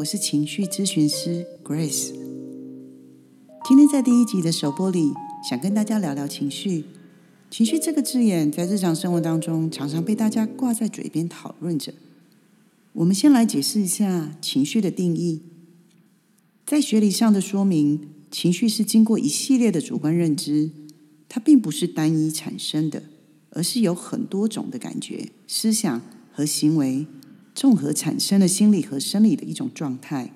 我是情绪咨询师 Grace。今天在第一集的首播里，想跟大家聊聊情绪。情绪这个字眼，在日常生活当中常常被大家挂在嘴边讨论着。我们先来解释一下情绪的定义。在学理上的说明，情绪是经过一系列的主观认知，它并不是单一产生的，而是有很多种的感觉、思想和行为。综合产生了心理和生理的一种状态，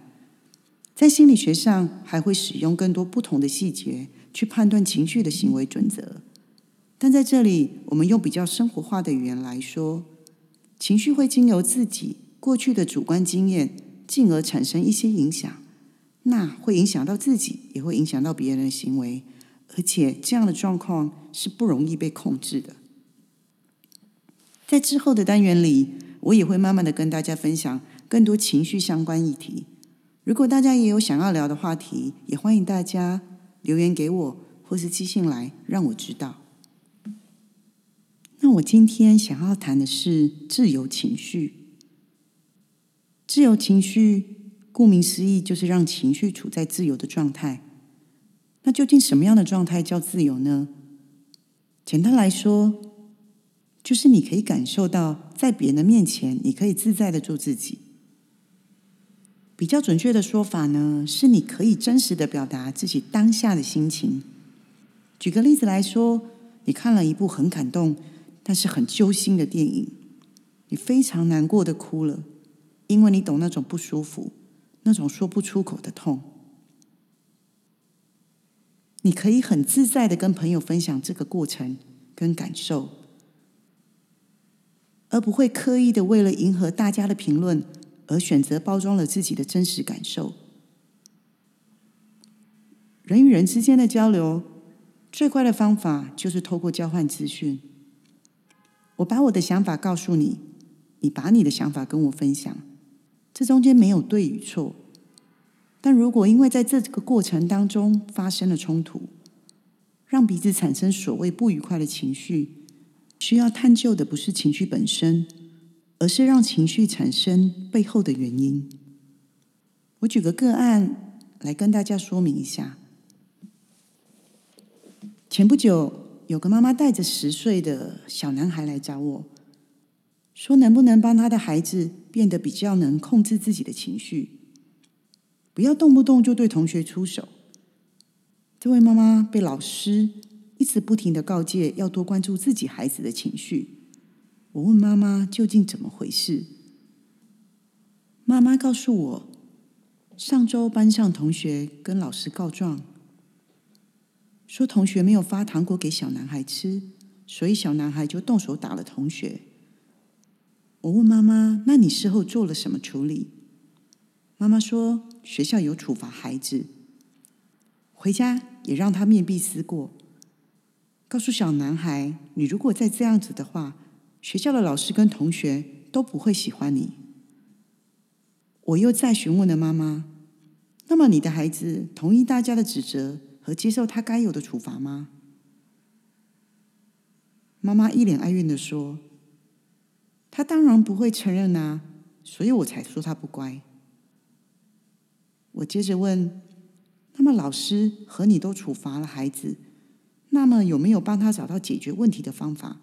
在心理学上还会使用更多不同的细节去判断情绪的行为准则。但在这里，我们用比较生活化的语言来说，情绪会经由自己过去的主观经验，进而产生一些影响，那会影响到自己，也会影响到别人的行为，而且这样的状况是不容易被控制的。在之后的单元里。我也会慢慢的跟大家分享更多情绪相关议题。如果大家也有想要聊的话题，也欢迎大家留言给我，或是寄信来让我知道。那我今天想要谈的是自由情绪。自由情绪，顾名思义，就是让情绪处在自由的状态。那究竟什么样的状态叫自由呢？简单来说。就是你可以感受到，在别人的面前，你可以自在的做自己。比较准确的说法呢，是你可以真实的表达自己当下的心情。举个例子来说，你看了一部很感动，但是很揪心的电影，你非常难过的哭了，因为你懂那种不舒服，那种说不出口的痛。你可以很自在的跟朋友分享这个过程跟感受。而不会刻意的为了迎合大家的评论而选择包装了自己的真实感受。人与人之间的交流最快的方法就是透过交换资讯。我把我的想法告诉你，你把你的想法跟我分享，这中间没有对与错。但如果因为在这个过程当中发生了冲突，让彼此产生所谓不愉快的情绪。需要探究的不是情绪本身，而是让情绪产生背后的原因。我举个个案来跟大家说明一下。前不久，有个妈妈带着十岁的小男孩来找我，说能不能帮他的孩子变得比较能控制自己的情绪，不要动不动就对同学出手。这位妈妈被老师。一直不停的告诫要多关注自己孩子的情绪。我问妈妈究竟怎么回事？妈妈告诉我，上周班上同学跟老师告状，说同学没有发糖果给小男孩吃，所以小男孩就动手打了同学。我问妈妈，那你事后做了什么处理？妈妈说学校有处罚孩子，回家也让他面壁思过。告诉小男孩：“你如果再这样子的话，学校的老师跟同学都不会喜欢你。”我又再询问了妈妈：“那么你的孩子同意大家的指责和接受他该有的处罚吗？”妈妈一脸哀怨的说：“他当然不会承认啊，所以我才说他不乖。”我接着问：“那么老师和你都处罚了孩子？”那么有没有帮他找到解决问题的方法？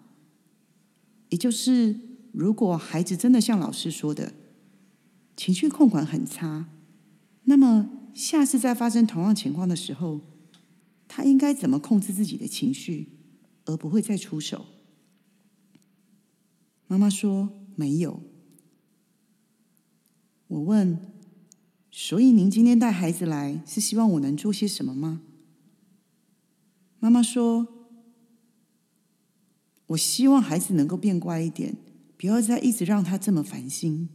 也就是，如果孩子真的像老师说的，情绪控管很差，那么下次再发生同样情况的时候，他应该怎么控制自己的情绪，而不会再出手？妈妈说没有。我问，所以您今天带孩子来，是希望我能做些什么吗？妈妈说：“我希望孩子能够变乖一点，不要再一直让他这么烦心。”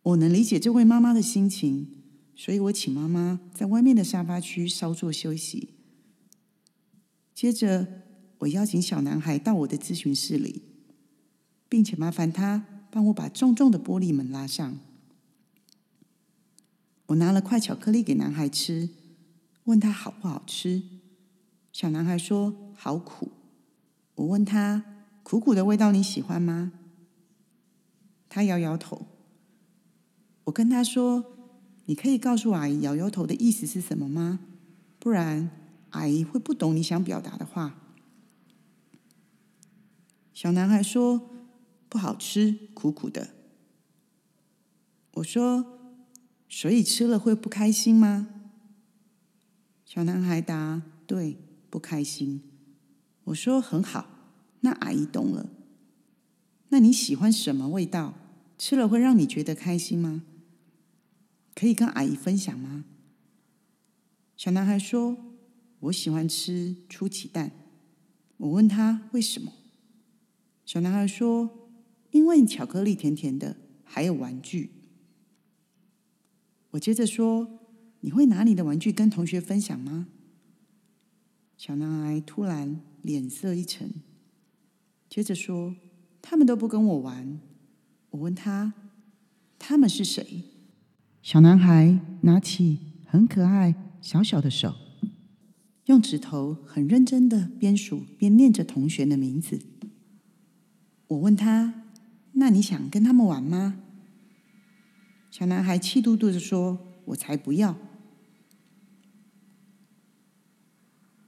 我能理解这位妈妈的心情，所以我请妈妈在外面的沙发区稍作休息。接着，我邀请小男孩到我的咨询室里，并且麻烦他帮我把重重的玻璃门拉上。我拿了块巧克力给男孩吃，问他好不好吃。小男孩说：“好苦。”我问他：“苦苦的味道你喜欢吗？”他摇摇头。我跟他说：“你可以告诉阿姨摇摇头的意思是什么吗？不然阿姨会不懂你想表达的话。”小男孩说：“不好吃，苦苦的。”我说。所以吃了会不开心吗？小男孩答：“对，不开心。”我说：“很好，那阿姨懂了。那你喜欢什么味道？吃了会让你觉得开心吗？可以跟阿姨分享吗？”小男孩说：“我喜欢吃出奇蛋。”我问他为什么？小男孩说：“因为巧克力甜甜的，还有玩具。”我接着说：“你会拿你的玩具跟同学分享吗？”小男孩突然脸色一沉，接着说：“他们都不跟我玩。”我问他：“他们是谁？”小男孩拿起很可爱小小的手，用指头很认真的边数边念着同学的名字。我问他：“那你想跟他们玩吗？”小男孩气嘟嘟的说：“我才不要！”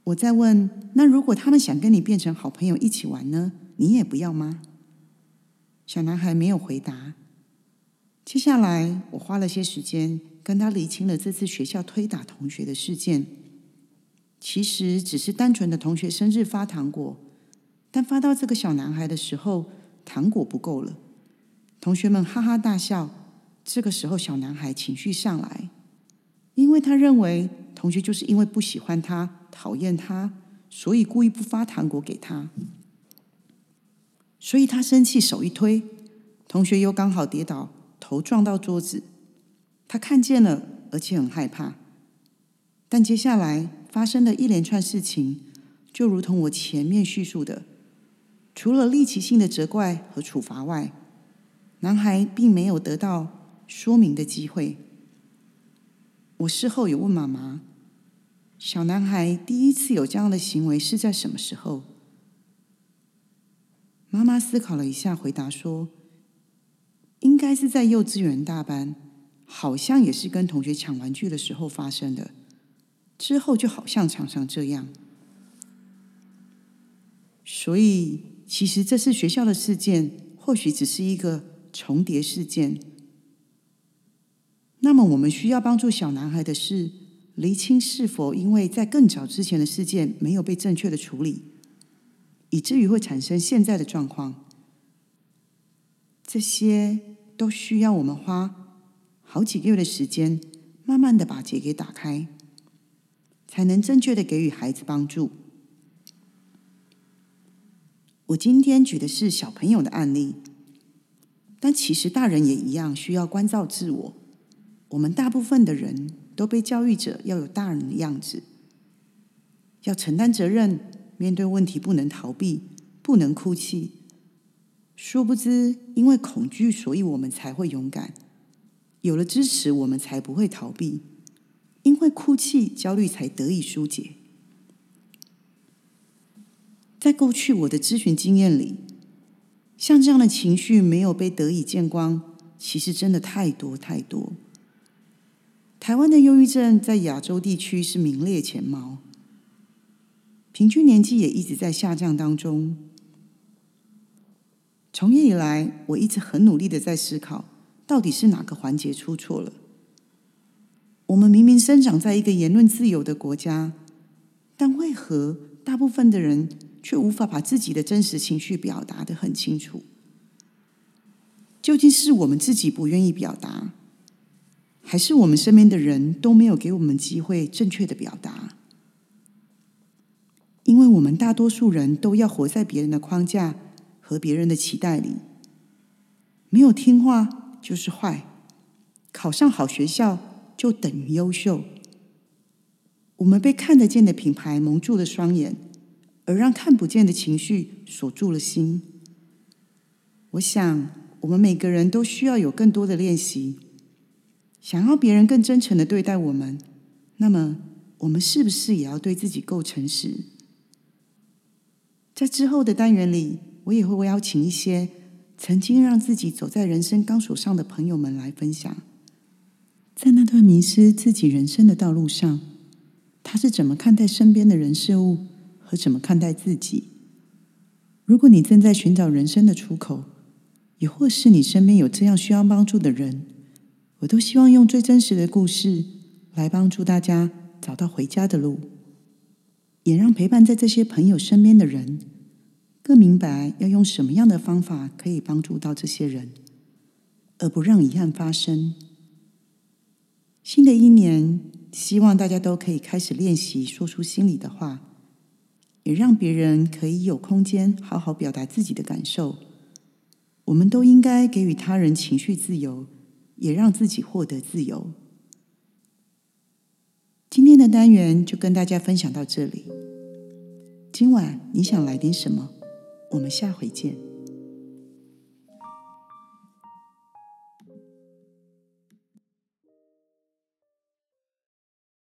我再问：“那如果他们想跟你变成好朋友一起玩呢？你也不要吗？”小男孩没有回答。接下来，我花了些时间跟他理清了这次学校推打同学的事件。其实只是单纯的同学生日发糖果，但发到这个小男孩的时候，糖果不够了。同学们哈哈大笑。这个时候，小男孩情绪上来，因为他认为同学就是因为不喜欢他、讨厌他，所以故意不发糖果给他。所以他生气，手一推，同学又刚好跌倒，头撞到桌子。他看见了，而且很害怕。但接下来发生的一连串事情，就如同我前面叙述的，除了立即性的责怪和处罚外，男孩并没有得到。说明的机会。我事后有问妈妈，小男孩第一次有这样的行为是在什么时候？妈妈思考了一下，回答说：“应该是在幼稚园大班，好像也是跟同学抢玩具的时候发生的。之后就好像常常这样。所以，其实这次学校的事件，或许只是一个重叠事件。”那么，我们需要帮助小男孩的是厘清是否因为在更早之前的事件没有被正确的处理，以至于会产生现在的状况。这些都需要我们花好几个月的时间，慢慢的把结给打开，才能正确的给予孩子帮助。我今天举的是小朋友的案例，但其实大人也一样需要关照自我。我们大部分的人都被教育者要有大人的样子，要承担责任，面对问题不能逃避，不能哭泣。殊不知，因为恐惧，所以我们才会勇敢；有了支持，我们才不会逃避；因为哭泣，焦虑才得以疏解。在过去我的咨询经验里，像这样的情绪没有被得以见光，其实真的太多太多。台湾的忧郁症在亚洲地区是名列前茅，平均年纪也一直在下降当中。从业以来，我一直很努力的在思考，到底是哪个环节出错了？我们明明生长在一个言论自由的国家，但为何大部分的人却无法把自己的真实情绪表达的很清楚？究竟是我们自己不愿意表达？还是我们身边的人都没有给我们机会正确的表达，因为我们大多数人都要活在别人的框架和别人的期待里，没有听话就是坏，考上好学校就等于优秀。我们被看得见的品牌蒙住了双眼，而让看不见的情绪锁住了心。我想，我们每个人都需要有更多的练习。想要别人更真诚的对待我们，那么我们是不是也要对自己够诚实？在之后的单元里，我也会邀请一些曾经让自己走在人生钢索上的朋友们来分享，在那段迷失自己人生的道路上，他是怎么看待身边的人事物和怎么看待自己？如果你正在寻找人生的出口，也或是你身边有这样需要帮助的人。我都希望用最真实的故事来帮助大家找到回家的路，也让陪伴在这些朋友身边的人更明白要用什么样的方法可以帮助到这些人，而不让遗憾发生。新的一年，希望大家都可以开始练习说出心里的话，也让别人可以有空间好好表达自己的感受。我们都应该给予他人情绪自由。也让自己获得自由。今天的单元就跟大家分享到这里。今晚你想来点什么？我们下回见。